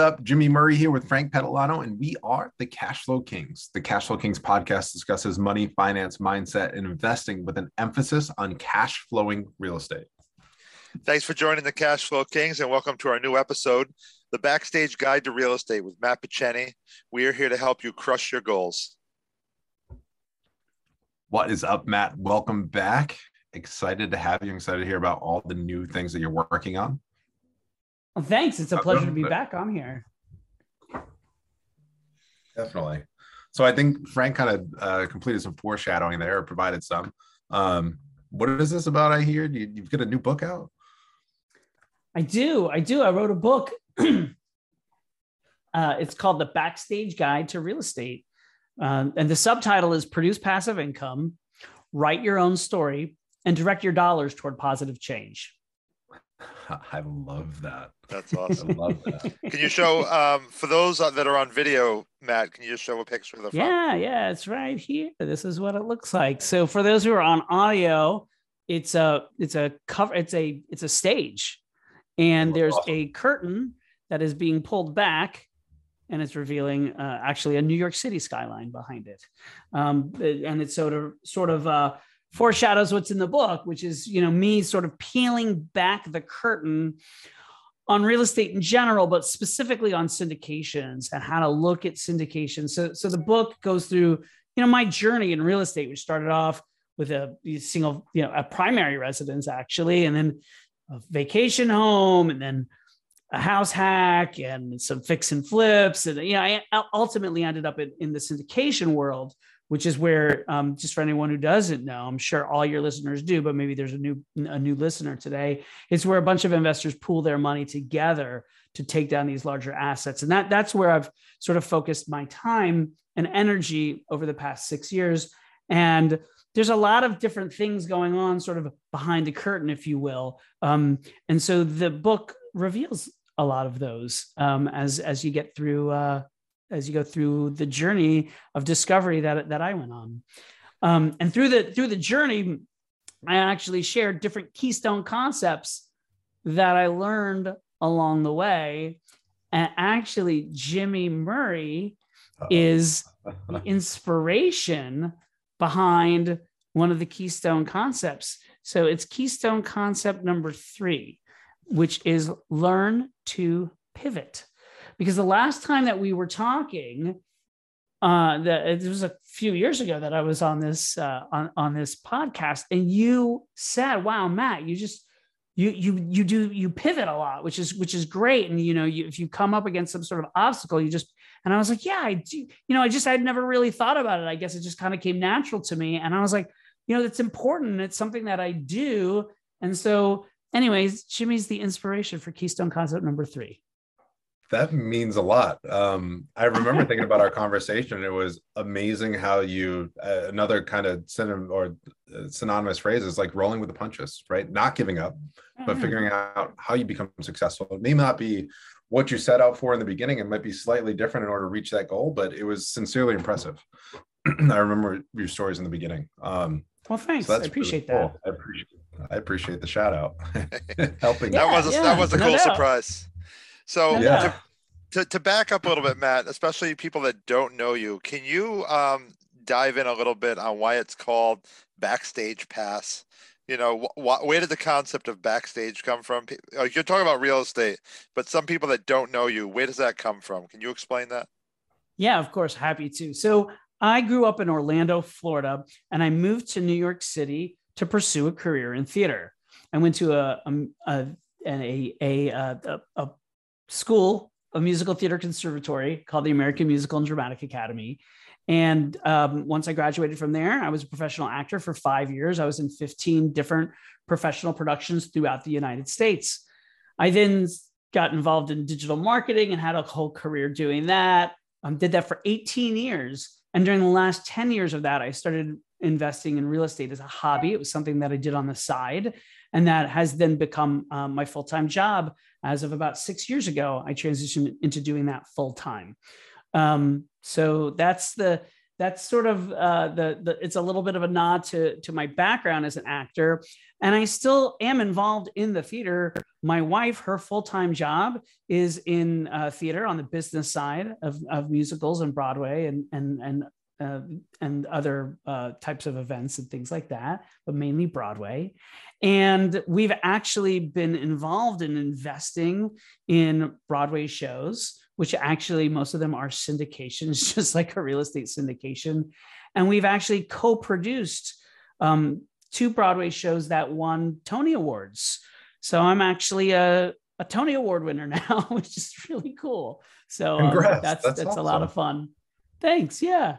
up? What up? Jimmy Murray here with Frank Petalano, and we are the Cash Flow Kings. The Cash Flow Kings podcast discusses money, finance, mindset, and investing with an emphasis on cash flowing real estate. Thanks for joining the Cash Flow Kings, and welcome to our new episode, The Backstage Guide to Real Estate with Matt Picheny. We are here to help you crush your goals. What is up, Matt? Welcome back. Excited to have you. Excited to hear about all the new things that you're working on. Well, thanks. It's a pleasure to be back on here. Definitely. So I think Frank kind of uh, completed some foreshadowing there, or provided some. Um, what is this about? I hear you, you've got a new book out. I do. I do. I wrote a book. uh, it's called The Backstage Guide to Real Estate. Um, and the subtitle is Produce Passive Income, Write Your Own Story, and Direct Your Dollars Toward Positive Change. I love that. That's awesome. I love that. Can you show um, for those that are on video, Matt? Can you just show a picture of the front? Yeah, yeah, it's right here. This is what it looks like. So for those who are on audio, it's a it's a cover. It's a it's a stage, and there's awesome. a curtain that is being pulled back, and it's revealing uh, actually a New York City skyline behind it, um, and it's sort of sort of. Uh, foreshadows what's in the book, which is, you know, me sort of peeling back the curtain on real estate in general, but specifically on syndications and how to look at syndications. So, so the book goes through, you know, my journey in real estate, which started off with a single, you know, a primary residence actually, and then a vacation home, and then a house hack and some fix and flips. And, you know, I ultimately ended up in, in the syndication world, which is where um, just for anyone who doesn't know i'm sure all your listeners do but maybe there's a new a new listener today it's where a bunch of investors pool their money together to take down these larger assets. And that that's where i've sort of focused my time and energy over the past six years. And there's a lot of different things going on sort of behind the curtain if you will. Um, and so the book reveals a lot of those um, as as you get through uh, as you go through the journey of discovery that that I went on. Um, and through the through the journey, I actually shared different keystone concepts that I learned along the way. And actually, Jimmy Murray is the inspiration behind one of the keystone concepts. So it's keystone concept number three, which is learn to pivot because the last time that we were talking uh that it was a few years ago that I was on this uh on on this podcast and you said wow Matt you just you you you do you pivot a lot which is which is great. And you know you, if you come up against some sort of obstacle you just and I was like yeah I do you know I just I'd never really thought about it. I guess it just kind of came natural to me. And I was like you know it's important. It's something that I do. And so anyways Jimmy's the inspiration for Keystone concept number 3 that means a lot. Um, I remember thinking about our conversation. It was amazing how you uh, another kind of synonym or uh, synonymous phrase is like rolling with the punches, right? Not giving up, but mm-hmm. figuring out how you become successful. It may not be what you set out for in the beginning. It might be slightly different in order to reach that goal, but it was sincerely impressive. I remember your stories in the beginning. Um, well, thanks. So I appreciate really cool. that. I appreciate. I appreciate the shout out. Helping. Yeah, that was a, yeah, that was a no cool doubt. surprise. So yeah. to, to, to back up a little bit, Matt, especially people that don't know you, can you um, dive in a little bit on why it's called Backstage Pass? You know, wh- where did the concept of backstage come from? Uh, you're talking about real estate, but some people that don't know you, where does that come from? Can you explain that? Yeah, of course, happy to. So I grew up in Orlando, Florida, and I moved to New York City to pursue a career in theater. I went to a um, a a, uh, a, a, a, a school a musical theater conservatory called the American Musical and Dramatic Academy. And um, once I graduated from there, I was a professional actor for five years. I was in 15 different professional productions throughout the United States. I then got involved in digital marketing and had a whole career doing that. Um, did that for 18 years. And during the last 10 years of that, I started investing in real estate as a hobby. It was something that I did on the side. And that has then become um, my full time job. As of about six years ago, I transitioned into doing that full time. Um, so that's the that's sort of uh, the, the it's a little bit of a nod to to my background as an actor and I still am involved in the theater. My wife, her full time job is in uh, theater on the business side of, of musicals and Broadway and and and uh, and other uh, types of events and things like that, but mainly Broadway. And we've actually been involved in investing in Broadway shows, which actually most of them are syndications, just like a real estate syndication. And we've actually co produced um, two Broadway shows that won Tony Awards. So I'm actually a, a Tony Award winner now, which is really cool. So um, that's that's, that's awesome. a lot of fun. Thanks. Yeah.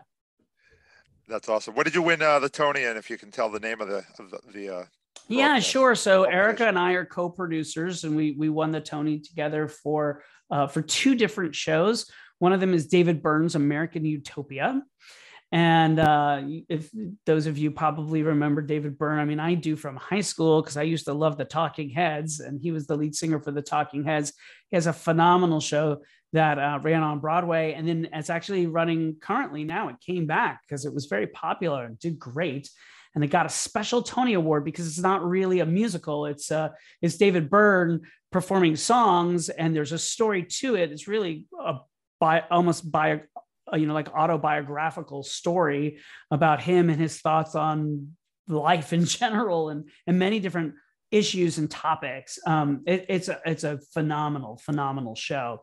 That's awesome. What did you win uh, the Tony And If you can tell the name of the of the, the uh, yeah, sure. So Erica and I are co-producers, and we we won the Tony together for uh, for two different shows. One of them is David Byrne's American Utopia, and uh, if those of you probably remember David Byrne, I mean, I do from high school because I used to love the Talking Heads, and he was the lead singer for the Talking Heads. He has a phenomenal show that uh, ran on Broadway, and then it's actually running currently now. It came back because it was very popular and did great, and it got a special Tony Award because it's not really a musical. It's uh, it's David Byrne performing songs, and there's a story to it. It's really a by almost by you know like autobiographical story about him and his thoughts on life in general and and many different issues and topics um it, it's a it's a phenomenal phenomenal show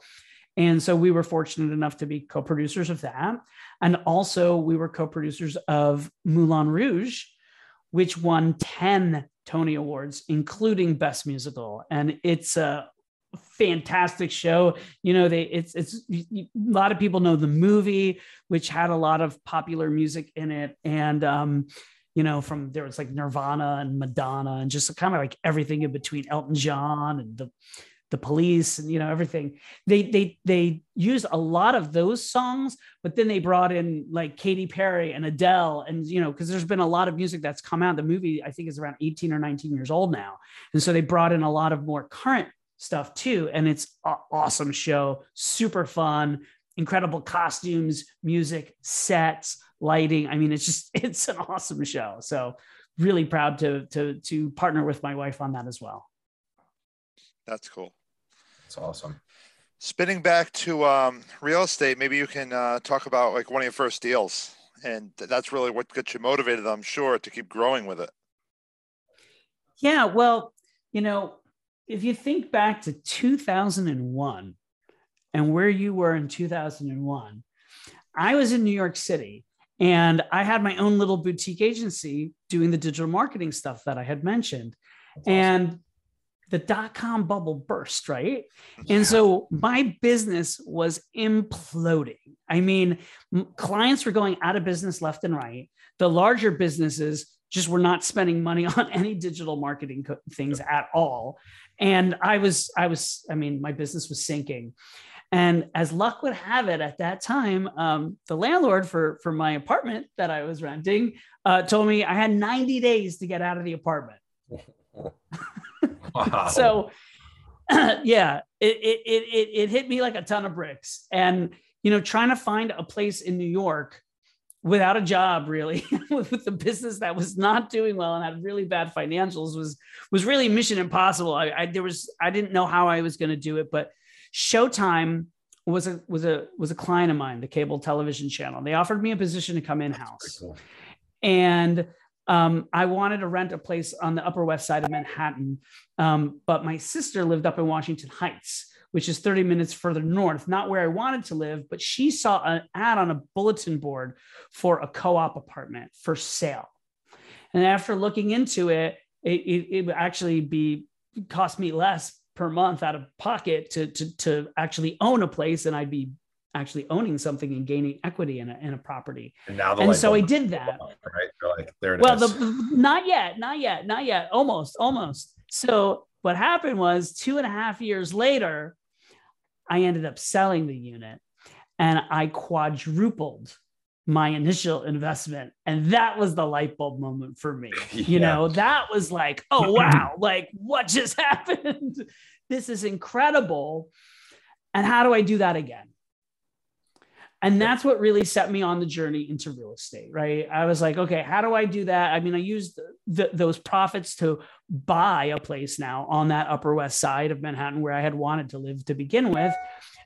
and so we were fortunate enough to be co-producers of that. And also we were co-producers of moulin rouge which won 10 tony awards including best musical. And it's a fantastic show. You know, they it's it's a lot of people know the movie, which had a lot of popular music in it, and um, you know, from there was like Nirvana and Madonna, and just kind of like everything in between Elton John and the the police and you know everything they they they used a lot of those songs but then they brought in like Katy Perry and Adele and you know because there's been a lot of music that's come out the movie I think is around 18 or 19 years old now and so they brought in a lot of more current stuff too. And it's an awesome show, super fun, incredible costumes, music, sets, lighting. I mean, it's just it's an awesome show. So really proud to to to partner with my wife on that as well. That's cool. That's awesome. Spinning back to um, real estate, maybe you can uh, talk about like one of your first deals, and that's really what got you motivated, I'm sure, to keep growing with it. Yeah, well, you know, if you think back to 2001 and where you were in 2001, I was in New York City and I had my own little boutique agency doing the digital marketing stuff that I had mentioned. Awesome. And the dot com bubble burst, right? Yeah. And so my business was imploding. I mean, clients were going out of business left and right. The larger businesses just were not spending money on any digital marketing co- things at all and i was i was i mean my business was sinking and as luck would have it at that time um, the landlord for for my apartment that i was renting uh, told me i had 90 days to get out of the apartment wow. so yeah it, it it it hit me like a ton of bricks and you know trying to find a place in new york without a job really with the business that was not doing well and had really bad financials was was really mission impossible i, I there was i didn't know how i was going to do it but showtime was a was a was a client of mine the cable television channel they offered me a position to come in house cool. and um, I wanted to rent a place on the Upper West Side of Manhattan, um, but my sister lived up in Washington Heights, which is 30 minutes further north, not where I wanted to live, but she saw an ad on a bulletin board for a co op apartment for sale. And after looking into it, it, it, it would actually be cost me less per month out of pocket to, to, to actually own a place and I'd be actually owning something and gaining equity in a, in a property. And now, and so I did that. Right, You're like there. It well, is. the not yet, not yet, not yet. Almost, almost. So what happened was two and a half years later, I ended up selling the unit and I quadrupled my initial investment. And that was the light bulb moment for me. Yeah. You know, that was like, oh, wow, like what just happened? this is incredible. And how do I do that again? And that's what really set me on the journey into real estate right? I was like okay how do i do that? I mean i used the, those profits to buy a place now on that upper west side of manhattan where i had wanted to live to begin with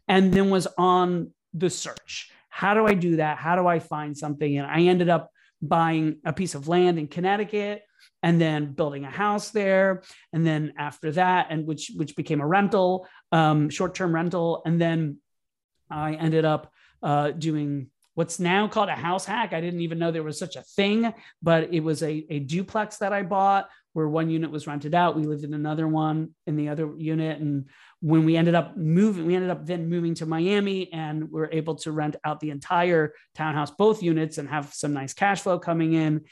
and then was on the search. How do i do that? How do i find something? And i ended up buying a piece of land in connecticut and then building a house there. And then after that and which which became a rental um, short-term rental. And then i ended up uh, doing what's now called a house hack i didn't even know there was such a thing but it was a, a duplex that i bought where one unit was rented out we lived in another one in the other unit and when we ended up moving we ended up then moving to miami and we we're able to rent out the entire townhouse both units and have some nice cash flow coming in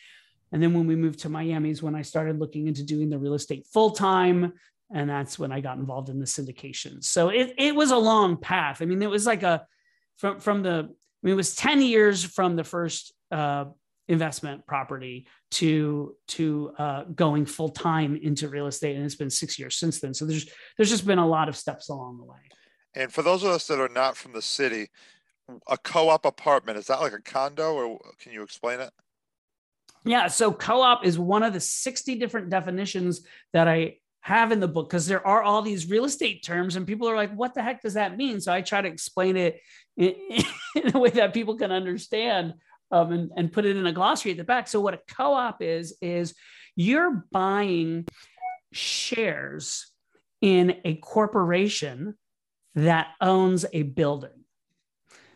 and then when we moved to Miami is when I started looking into doing the real estate full time. And that's when I got involved in the syndication. So it, it was a long path. I mean, it was like a, from, from the, I mean, it was 10 years from the first uh, investment property to, to uh, going full time into real estate. And it's been six years since then. So there's, there's just been a lot of steps along the way. And for those of us that are not from the city, a co-op apartment, is that like a condo or can you explain it? Yeah. So co op is one of the 60 different definitions that I have in the book because there are all these real estate terms and people are like, what the heck does that mean? So I try to explain it in, in a way that people can understand um, and, and put it in a glossary at the back. So what a co op is, is you're buying shares in a corporation that owns a building.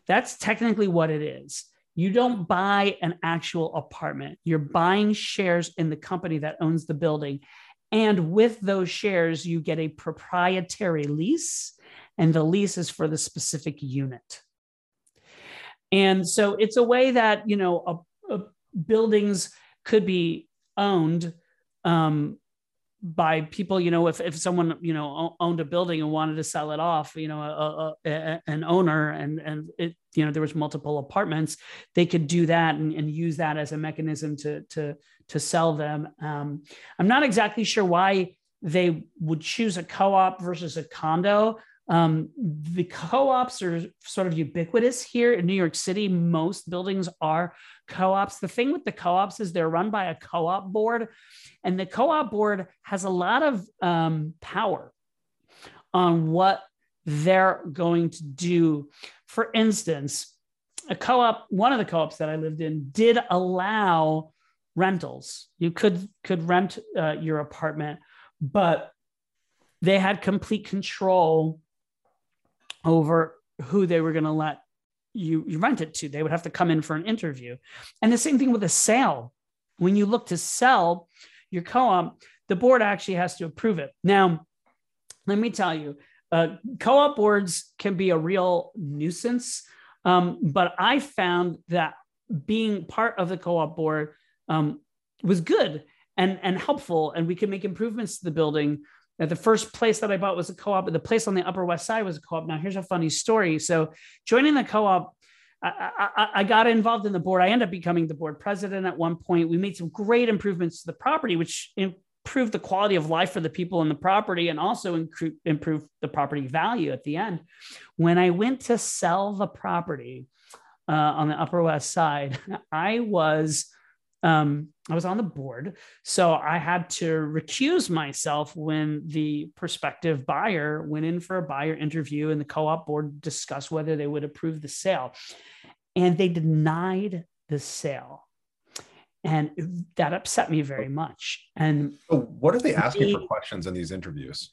That's technically what it is. You don't buy an actual apartment. You're buying shares in the company that owns the building. And with those shares, you get a proprietary lease, and the lease is for the specific unit. And so it's a way that, you know, a, a buildings could be owned um, by people you know if, if someone you know owned a building and wanted to sell it off you know a, a, a, an owner and and it you know there was multiple apartments they could do that and, and use that as a mechanism to to to sell them um, i'm not exactly sure why they would choose a co-op versus a condo um, the co-ops are sort of ubiquitous here in New York City. Most buildings are co-ops. The thing with the co-ops is they're run by a co-op board, and the co-op board has a lot of um, power on what they're going to do. For instance, a co-op, one of the co-ops that I lived in, did allow rentals. You could could rent uh, your apartment, but they had complete control over who they were going to let you, you rent it to. They would have to come in for an interview. And the same thing with a sale. When you look to sell your co op, the board actually has to approve it. Now, let me tell you, uh, co op boards can be a real nuisance. Um, but I found that being part of the co op board um, was good and, and helpful, and we could make improvements to the building the first place that I bought was a co-op, but the place on the Upper West Side was a co-op. Now, here's a funny story. So, joining the co-op, I, I, I, got involved in the board. I ended up becoming the board president at one point. We made some great improvements to the property, which improved the quality of life for the people in the property and also improved the property value at the end. When I went to sell the property uh, on the Upper West Side, I was um, I was on the board. So I had to recuse myself when the prospective buyer went in for a buyer interview and the co op board discussed whether they would approve the sale. And they denied the sale. And that upset me very much. And so what are they asking they, for questions in these interviews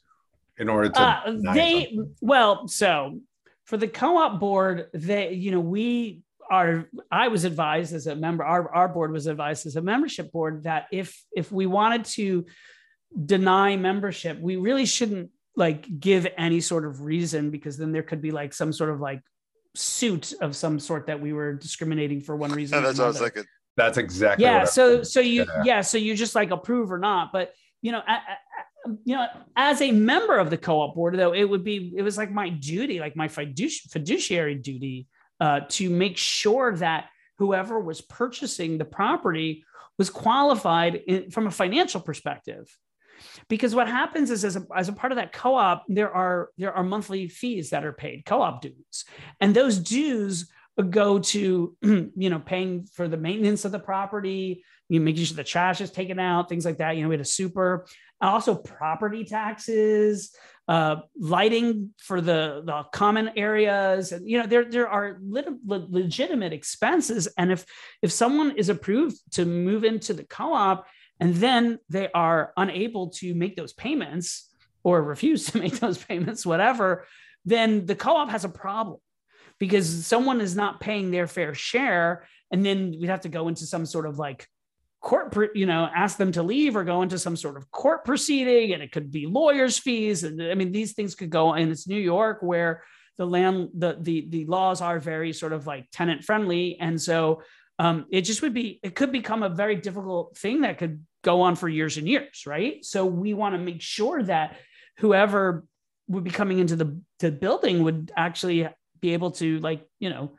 in order to? Uh, they, well, so for the co op board, they, you know, we our I was advised as a member, our, our board was advised as a membership board that if if we wanted to deny membership, we really shouldn't like give any sort of reason because then there could be like some sort of like suit of some sort that we were discriminating for one reason. that's what I was like. That's exactly. Yeah. So so you yeah. yeah. So you just like approve or not, but you know. I, I, you know, as a member of the co-op board, though, it would be it was like my duty, like my fiduciary duty, uh, to make sure that whoever was purchasing the property was qualified in, from a financial perspective. Because what happens is as a, as a part of that co-op there are there are monthly fees that are paid co-op dues. And those dues go to you know paying for the maintenance of the property you making sure the trash is taken out things like that. You know we had a super also property taxes uh, lighting for the the common areas. And you know there there are lit- legitimate expenses. And if if someone is approved to move into the co-op and then they are unable to make those payments or refuse to make those payments whatever then the co-op has a problem because someone is not paying their fair share. And then we'd have to go into some sort of like court you know ask them to leave or go into some sort of court proceeding and it could be lawyers fees and i mean these things could go and it's new york where the land the the, the laws are very sort of like tenant friendly and so um, it just would be it could become a very difficult thing that could go on for years and years right? So we want to make sure that whoever would be coming into the, the building would actually be able to like you know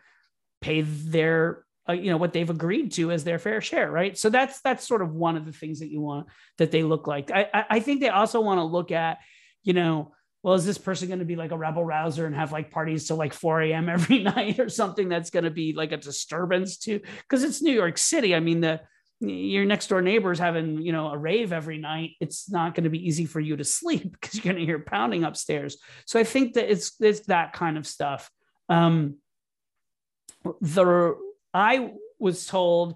pay their uh, you know what they've agreed to as their fair share right? So that's that's sort of one of the things that you want that they look like. I i think they also want to look at you know well is this person going to be like a rebel rouser and have like parties till like 4 a.m every night or something that's going to be like a disturbance to because it's new york city. I mean the your next door neighbors having you know a rave every night. It's not going to be easy for you to sleep because you're going to hear pounding upstairs. So i think that it's it's that kind of stuff. Um, the I was told,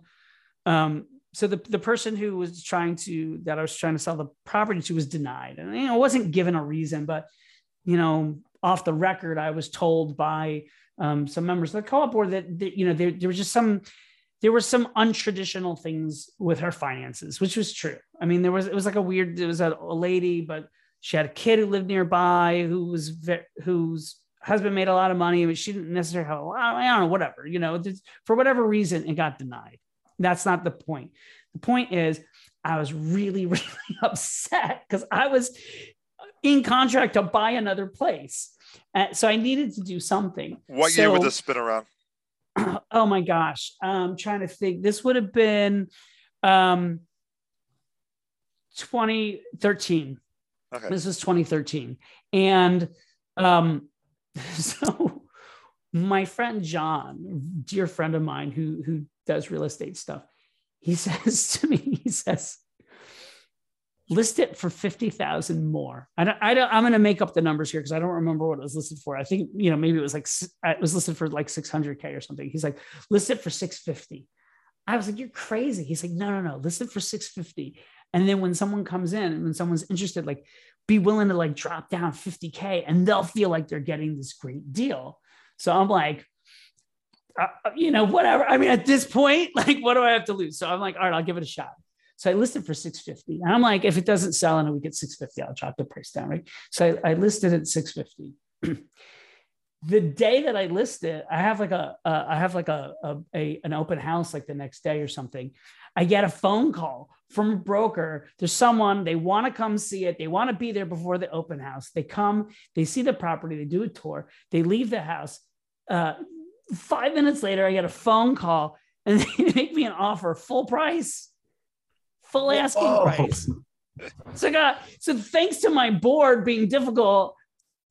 um, so the, the person who was trying to that I was trying to sell the property to was denied, and you know wasn't given a reason, but you know off the record I was told by um, some members of the co-op board that, that you know there, there was just some there were some untraditional things with her finances, which was true. I mean, there was it was like a weird. It was a, a lady, but she had a kid who lived nearby who was very, who's husband made a lot of money, but she didn't necessarily have a lot. I don't know, whatever, you know, for whatever reason, it got denied. That's not the point. The point is, I was really, really upset because I was in contract to buy another place. Uh, so I needed to do something. What so, year would this spin around? Oh my gosh. I'm trying to think. This would have been um, 2013. Okay. This was 2013. And um, so my friend John, dear friend of mine who who does real estate stuff, he says to me, he says, list it for 50,000 more. I don't, I don't, I'm going to make up the numbers here because I don't remember what it was listed for. I think, you know, maybe it was like, it was listed for like 600K or something. He's like, list it for 650. I was like, you're crazy. He's like, no, no, no, list it for 650. And then when someone comes in and when someone's interested, like be willing to like drop down 50K and they'll feel like they're getting this great deal. So I'm like, uh, uh you know, whatever. I mean, at this point, like, what do I have to lose? So I'm like, all right, I'll give it a shot. So I listed for 650. And I'm like, if it doesn't sell and we get 650, I'll drop the price down, right? So I, I listed at 650. the day that I list it, I have like a, uh, I have like a, a, a, an open house like the next day or something. I get a phone call from a broker. There's someone, they want to come see it. They want to be there before the open house. They come, they see the property, they do a tour, they leave the house. Uh, five minutes later, I get a phone call and they make me an offer full price, full asking Whoa. price. So, I got, so thanks to my board being difficult,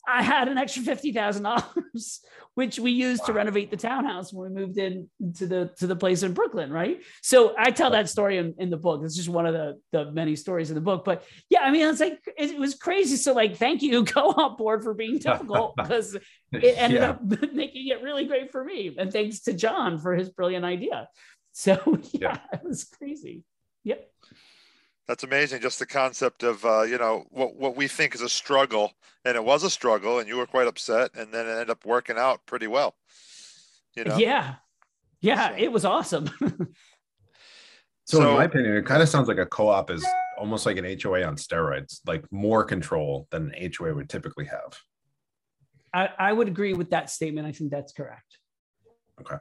I had an extra fifty thousand dollars, which we used wow. to renovate the townhouse when we moved in to the to the place in Brooklyn, right? So I tell that story in, in the book. It's just one of the the many stories in the book. But yeah, I mean, it's like it, was crazy. So like, thank you, go on board for being difficult because it ended yeah. up making it really great for me. And thanks to John for his brilliant idea. So yeah, yeah. it was crazy. Yep. That's amazing. Just the concept of uh, you know what what we think is a struggle, and it was a struggle, and you were quite upset, and then it ended up working out pretty well. You know? Yeah, yeah, so. it was awesome. so, so, in my opinion, it kind of sounds like a co-op is almost like an HOA on steroids, like more control than an HOA would typically have. I, I would agree with that statement. I think that's correct. Okay.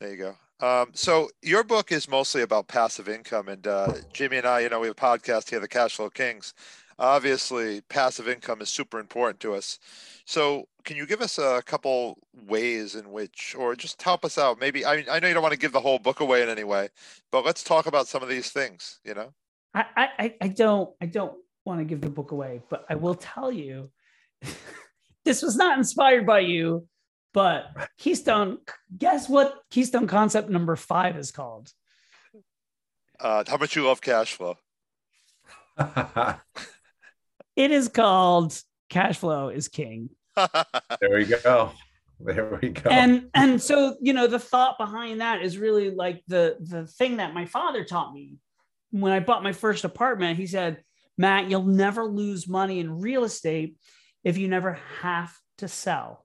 There you go. Um, so your book is mostly about passive income, and uh, Jimmy and I, you know, we have a podcast here, the Cash Flow Kings. Obviously, passive income is super important to us. So, can you give us a couple ways in which, or just help us out? Maybe I, I know you don't want to give the whole book away in any way, but let's talk about some of these things. You know, I I, I don't I don't want to give the book away, but I will tell you, this was not inspired by you But Keystone, guess what Keystone concept number five is called? Uh, how much you love cash flow? it is called cash flow is king. there we go. There we go. And and so you know the thought behind that is really like the the thing that my father taught me when I bought my first apartment. He said, "Matt, you'll never lose money in real estate if you never have to sell."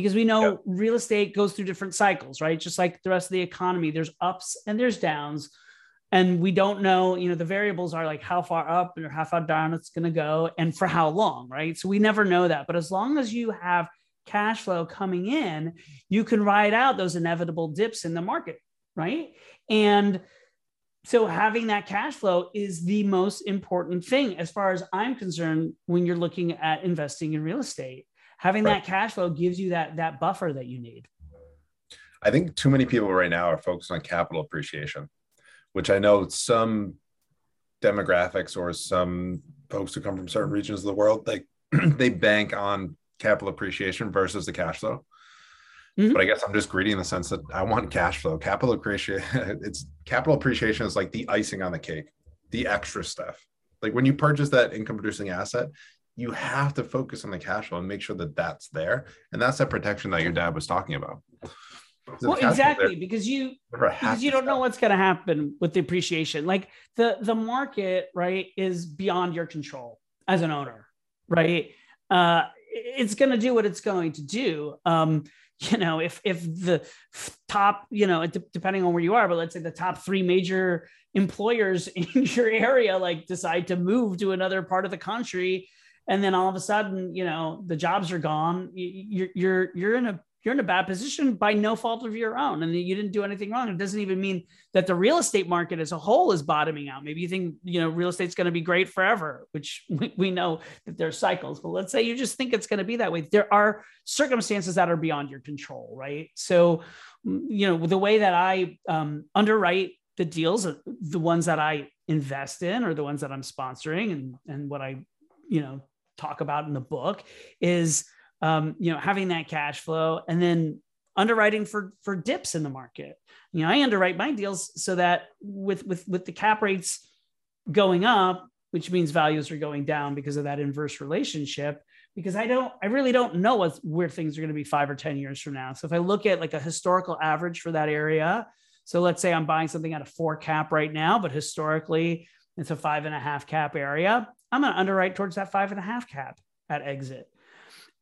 Because we know yep. real estate goes through different cycles, right? Just like the rest of the economy, there's ups and there's downs. And we don't know you know the variables are like how far up or how far down it's going to go and for how long right? So we never know that. But as long as you have cash flow coming in you can ride out those inevitable dips in the market right? And so having that cash flow is the most important thing as far as i'm concerned when you're looking at investing in real estate having right. that cash flow gives you that that buffer that you need i think too many people right now are focused on capital appreciation which I know some demographics or some folks who come from certain regions of the world, they they bank on capital appreciation versus the cash flow. Mm-hmm. But I guess I'm just greedy in the sense that I want cash flow. Capital appreciation, it's capital appreciation is like the icing on the cake, the extra stuff. Like when you purchase that income producing asset, you have to focus on the cash flow and make sure that that's there. And that's that protection that your dad was talking about. Well exactly because you because you don't know what's going to happen with the appreciation. Like the the market right is beyond your control as an owner right? Uh it's going to do what it's going to do. Um you know if if the top you know depending on where you are but let's say the top three major employers in your area like decide to move to another part of the country and then all of a sudden you know the jobs are gone you're you're you're in a you're in a bad position by no fault of your own and you didn't do anything wrong. It doesn't even mean that the real estate market as a whole is bottoming out. Maybe you think, you know, real estate's going to be great forever, which we, we know that there's cycles, but let's say you just think it's going to be that way. There are circumstances that are beyond your control, right? So, you know, the way that I um, underwrite the deals, uh, the ones that I invest in or the ones that I'm sponsoring and, and what I, you know, talk about in the book is um, you know, having that cash flow and then underwriting for for dips in the market. You know, I underwrite my deals so that with with with the cap rates going up, which means values are going down because of that inverse relationship. Because I don't, I really don't know what where things are going to be five or ten years from now. So if I look at like a historical average for that area, so let's say I'm buying something at a four cap right now, but historically it's a five and a half cap area. I'm going to underwrite towards that five and a half cap at exit.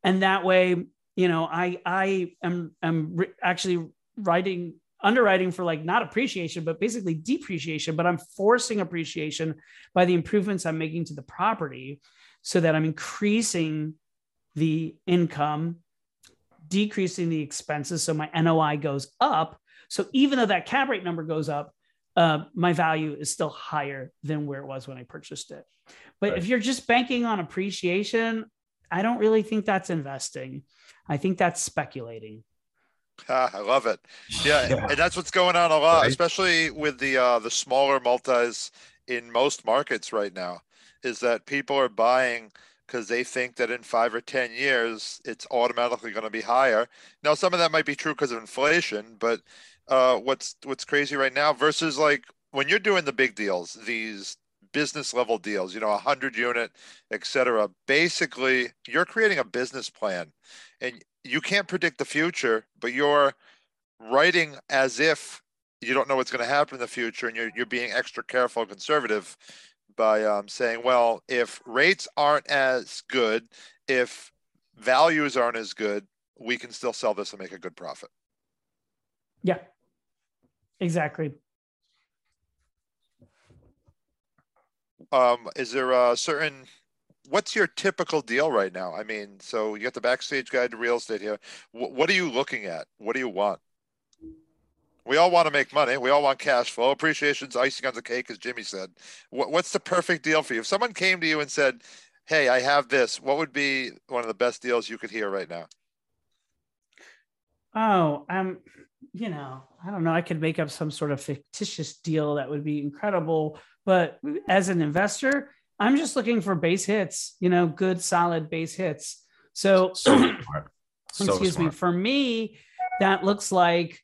And that way you know i i am am re- actually writing underwriting for like not appreciation but basically depreciation but i'm forcing appreciation by the improvements i'm making to the property so that i'm increasing the income decreasing the expenses so my noi goes up. So even though that cap rate number goes up uh, my value is still higher than where it was when i purchased it but right. if you're just banking on appreciation I don't really think that's investing. I think that's speculating. Ah, I love it. Yeah, yeah, and that's what's going on a lot, right. especially with the uh, the smaller multis in most markets right now. Is that people are buying because they think that in five or ten years it's automatically going to be higher. Now, some of that might be true because of inflation, but uh, what's what's crazy right now versus like when you're doing the big deals, these business level deals, you know, a hundred unit, etc. Basically, you're creating a business plan and you can't predict the future, but you're writing as if you don't know what's going to happen in the future and you're, you're being extra careful and conservative by um, saying, well, if rates aren't as good, if values aren't as good, we can still sell this and make a good profit. Yeah, exactly. Um, is there a certain what's your typical deal right now? I mean, so you got the backstage guide to real estate here. W- what are you looking at? What do you want? We all want to make money. We all want cash flow. Appreciation's icing on the cake, as Jimmy said. W- what's the perfect deal for you? If someone came to you and said, "Hey, I have this," what would be one of the best deals you could hear right now? Oh, um, you know, I don't know. I could make up some sort of fictitious deal that would be incredible but as an investor, I'm just looking for base hits, you know, good, solid base hits. So, so smart. So excuse smart. me. For me, that looks like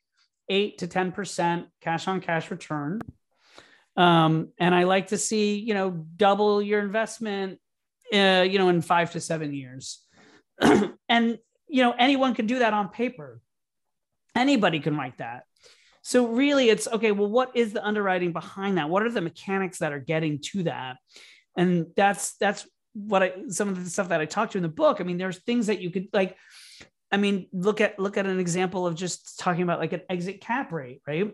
eight to 10% cash on cash return. Um, and I like to see, you know, double your investment, uh, you know, in five to seven years. and, you know, anyone can do that on paper. Anybody can write that. So really it's okay, well, what is the underwriting behind that? What are the mechanics that are getting to that? And that's, that's what I, some of the stuff that I talked to in the book. I mean, there's things that you could like, I mean, look at look at an example of just talking about like an exit cap rate, right?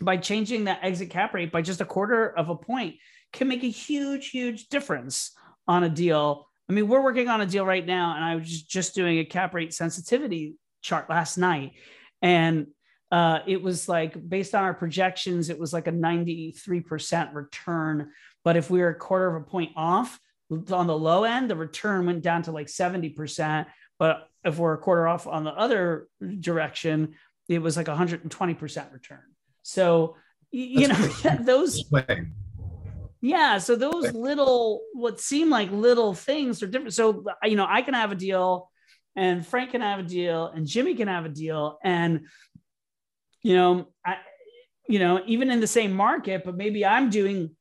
By changing that exit cap rate by just a quarter of a point can make a huge, huge difference on a deal. I mean, we're working on a deal right now, and I was just doing a cap rate sensitivity chart last night, and uh, it was like based on our projections, it was like a 93% return. But if we were a quarter of a point off on the low end, the return went down to like 70%. But if we're a quarter off on the other direction, it was like 120% return. So, you That's know, those. Yeah. So those little, what seem like little things are different. So, you know, I can have a deal and Frank can have a deal and Jimmy can have a deal. And, you know, I, you know, even in the same market, but maybe I'm doing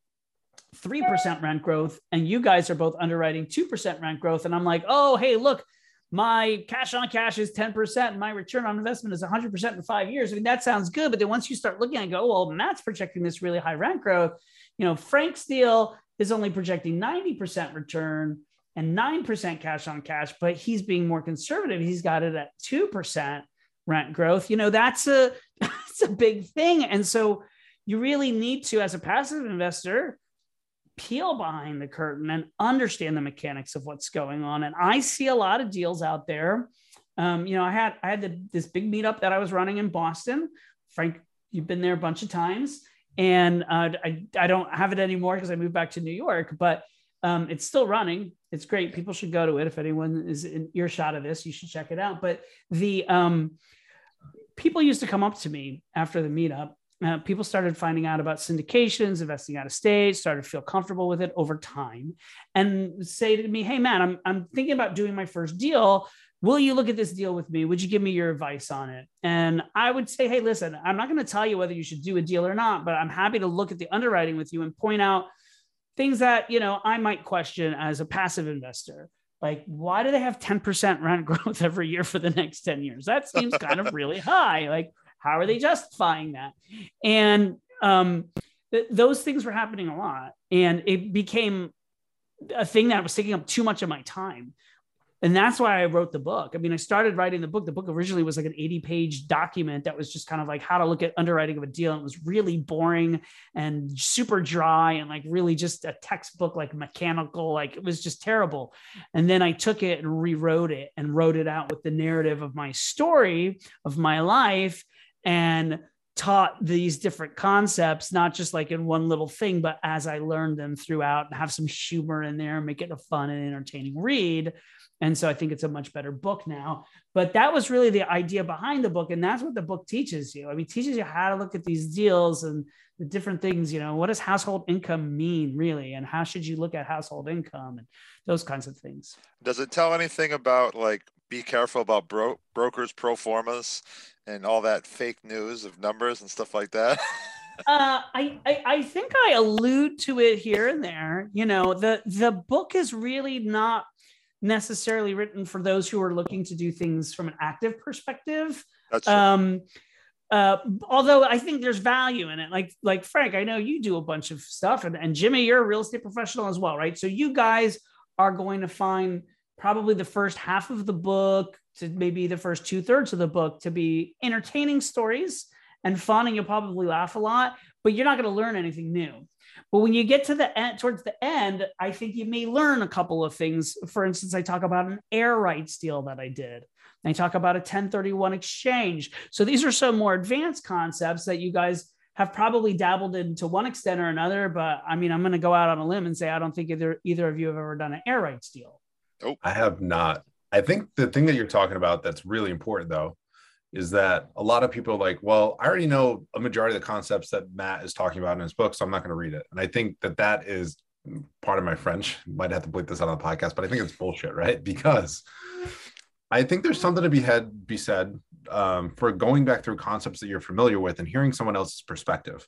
3% rent growth and you guys are both underwriting 2% rent growth. And I'm like, oh, hey, look, my cash on cash is 10% and my return on investment is 100% in five years. I mean, that sounds good. But then once you start looking it, go, oh, well, Matt's projecting this really high rent growth. You know, Frank's deal is only projecting 90% return and 9% cash on cash, but he's being more conservative. He's got it at 2% rent growth. You know, that's a, that's a big thing. And so you really need to, as a passive investor, peel behind the curtain and understand the mechanics of what's going on. And I see a lot of deals out there. Um, you know, I had I had the, this big meetup that I was running in Boston. Frank, you've been there a bunch of times, and uh, I I don't have it anymore because I moved back to New York, but um, it's still running. It's great. People should go to it. If anyone is in earshot of this, you should check it out. But the um, people used to come up to me after the meetup uh, people started finding out about syndications, investing out of state, started to feel comfortable with it over time, and say to me, "Hey, man, I'm I'm thinking about doing my first deal. Will you look at this deal with me? Would you give me your advice on it?" And I would say, "Hey, listen, I'm not going to tell you whether you should do a deal or not, but I'm happy to look at the underwriting with you and point out things that you know I might question as a passive investor." like why do they have 10% rent growth every year for the next 10 years that seems kind of really high like how are they justifying that? And um, th- those things were happening a lot. And it became a thing that was taking up too much of my time. And that's why I wrote the book. I mean, I started writing the book. The book originally was like an 80 page document that was just kind of like how to look at underwriting of a deal. And it was really boring and super dry and like really just a textbook, like mechanical, like it was just terrible. And then I took it and rewrote it and wrote it out with the narrative of my story of my life and taught these different concepts, not just like in one little thing, but as I learned them throughout and have some humor in there, make it a fun and entertaining read. And so I think it's a much better book now. But that was really the idea behind the book. And that's what the book teaches you. I mean, teaches you how to look at these deals and the different things, you know, what does household income mean really? And how should you look at household income and those kinds of things? Does it tell anything about like be careful about bro- brokers pro formas and all that fake news of numbers and stuff like that? uh, I, I, I think I allude to it here and there. You know, the the book is really not necessarily written for those who are looking to do things from an active perspective. That's um, uh, although I think there's value in it. Like like Frank, I know you do a bunch of stuff, and, and Jimmy, you're a real estate professional as well, right? So you guys are going to find probably the first half of the book to maybe the first two thirds of the book to be entertaining stories and fun, and you'll probably laugh a lot, but you're not going to learn anything new. But when you get to the end, towards the end, I think you may learn a couple of things. For instance, I talk about an air rights deal that I did. I talk about a 1031 exchange. So these are some more advanced concepts that you guys have probably dabbled in to one extent or another. But I mean, I'm going to go out on a limb and say I don't think either either of you have ever done an air rights deal. Nope. I have not. I think the thing that you're talking about that's really important though is that a lot of people are like, well, I already know a majority of the concepts that Matt is talking about in his book, so I'm not going to read it. And I think that that is part of my French. Might have to bleep this out on the podcast, but I think it's bullshit, right? Because I think there's something to be had be said um, for going back through concepts that you're familiar with and hearing someone else's perspective,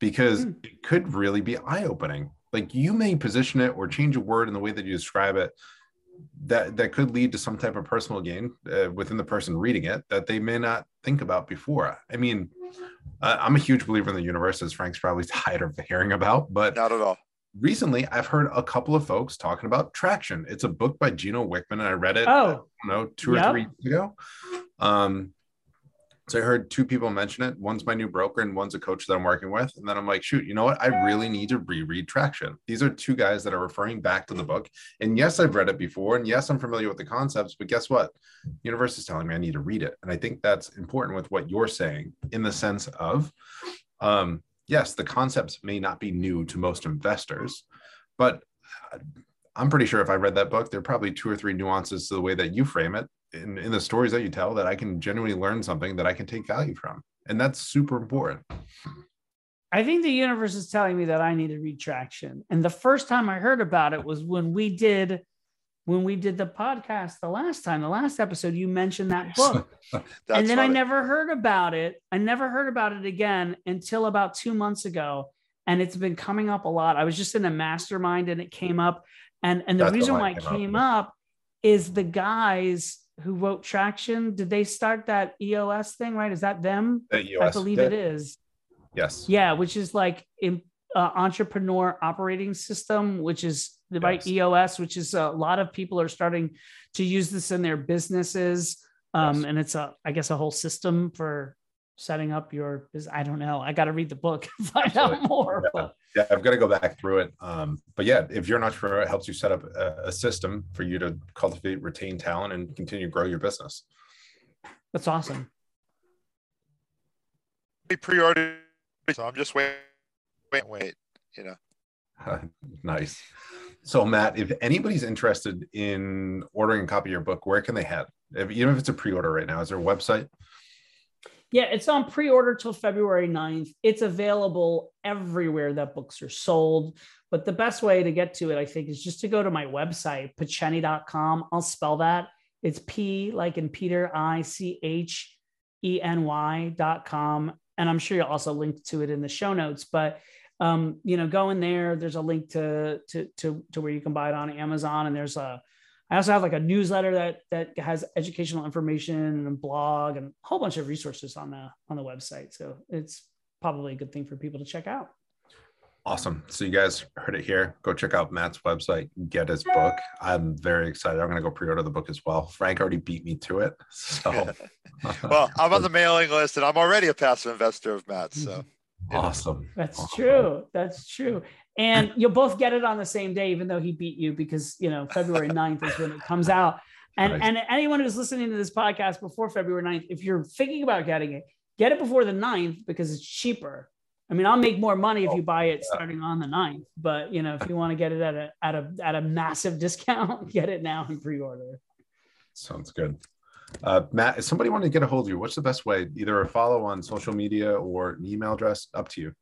because mm. it could really be eye opening. Like you may position it or change a word in the way that you describe it that that could lead to some type of personal gain uh, within the person reading it that they may not think about before. I mean, uh, I'm a huge believer in the universe, as Frank's probably tired of hearing about, but not at all. Recently, I've heard a couple of folks talking about Traction. It's a book by Gino Wickman, and I read it. Oh, I know, two yep. or three years ago. Um, so I heard two people mention it. One's my new broker and one's a coach that I'm working with. And then I'm like, shoot, you know what? I really need to reread Traction. These are two guys that are referring back to the book. And yes, I've read it before. And yes, I'm familiar with the concepts, but guess what? The Universe is telling me I need to read it. And I think that's important with what you're saying in the sense of, um, yes, the concepts may not be new to most investors, but I'm pretty sure if I read that book, there are probably two or three nuances to the way that you frame it in, in the stories that you tell that I can genuinely learn something that I can take value from. And that's super important. I think the universe is telling me that I need a retraction. And the first time I heard about it was when we did when we did the podcast the last time, the last episode, you mentioned that book. and then. I never heard about it. I never heard about it again until about two months ago. And it's been coming up a lot. I was just in a mastermind and it came up. And, and the That's reason the why it came, came up, up is the guys who wrote Traction. Did they start that EOS thing? Right? Is that them? I believe it is. Yes. Yeah, which is like in, uh, entrepreneur operating system, which is the right. EOS, which is a lot of people are starting to use this in their businesses. Um, yes. And it's a, I guess, a whole system for setting up your i don't know i got to read the book and find Absolutely. out more. Yeah. Yeah i've got to go back through it um, but yeah if you're an entrepreneur it helps you set up a, a, system for you to cultivate retain talent and continue to grow your business. That's awesome. We pre-ordered so i'm just waiting wait wait you know. Nice. So matt if anybody's interested in ordering a copy of your book where can they head if, even if it's a pre-order right now is there a website yeah, it's on pre-order till February 9th. It's available everywhere that books are sold. But the best way to get to it, I think, is just to go to my website, picheny.com. I'll spell that. It's P like in Peter, I C H E N Y.com. And I'm sure you'll also link to it in the show notes. But um, you know, go in there. There's a link to to to to where you can buy it on Amazon, and there's a I also have like a newsletter that that has educational information and a blog and a whole bunch of resources on the on the website. So it's probably a good thing for people to check out. Awesome. So you guys heard it here. Go check out Matt's website, get his book. I'm very excited. I'm going to go pre-order the book as well. Frank already beat me to it. So well, I'm on the mailing list and I'm already a passive investor of Matt. So awesome. That's awesome. true. That's true and you'll both get it on the same day, even though he beat you because you know February 9th is when it comes out. And nice. and anyone who's listening to this podcast before February 9th, if you're thinking about getting it, get it before the 9th because it's cheaper. I mean, I'll make more money if you buy it starting on the 9th, but you know, if you want to get it at a at a at a massive discount, get it now and pre-order. Sounds good. Uh, Matt, if somebody wanted to get a hold of you, what's the best way? Either a follow on social media or an email address, up to you.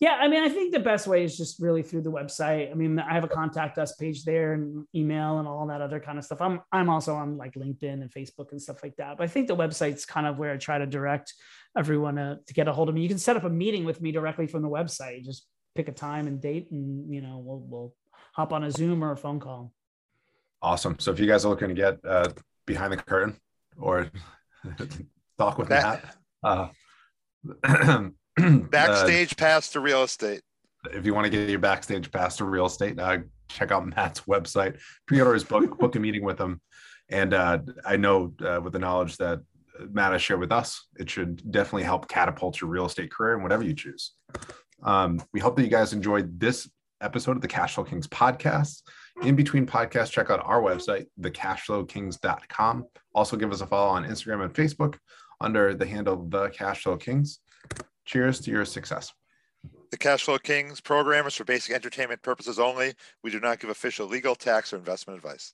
Yeah, I mean, I think the best way is just really through the website. I mean, I have a contact us page there and email and all that other kind of stuff. I'm I'm also on like LinkedIn and Facebook and stuff like that. But I think the website's kind of where I try to direct everyone to, to get a hold of me. You can set up a meeting with me directly from the website. Just pick a time and date, and you know, we'll we'll hop on a Zoom or a phone call. Awesome. So if you guys are looking to get uh, behind the curtain or talk with that, Matt, uh, backstage uh, pass to real estate. If you want to get your backstage pass to real estate, uh, check out Matt's website. Pre-order his book, book a meeting with him. And uh, I know uh, with the knowledge that Matt has shared with us, it should definitely help catapult your real estate career and whatever you choose. Um, we hope that you guys enjoyed this episode of the Cashflow Kings podcast. In between podcasts, check out our website, thecashflowkings.com. Also, give us a follow on Instagram and Facebook under the handle The Cashflow Kings. Cheers to your success. The Cashflow Kings program is for basic entertainment purposes only. We do not give official legal, tax, or investment advice.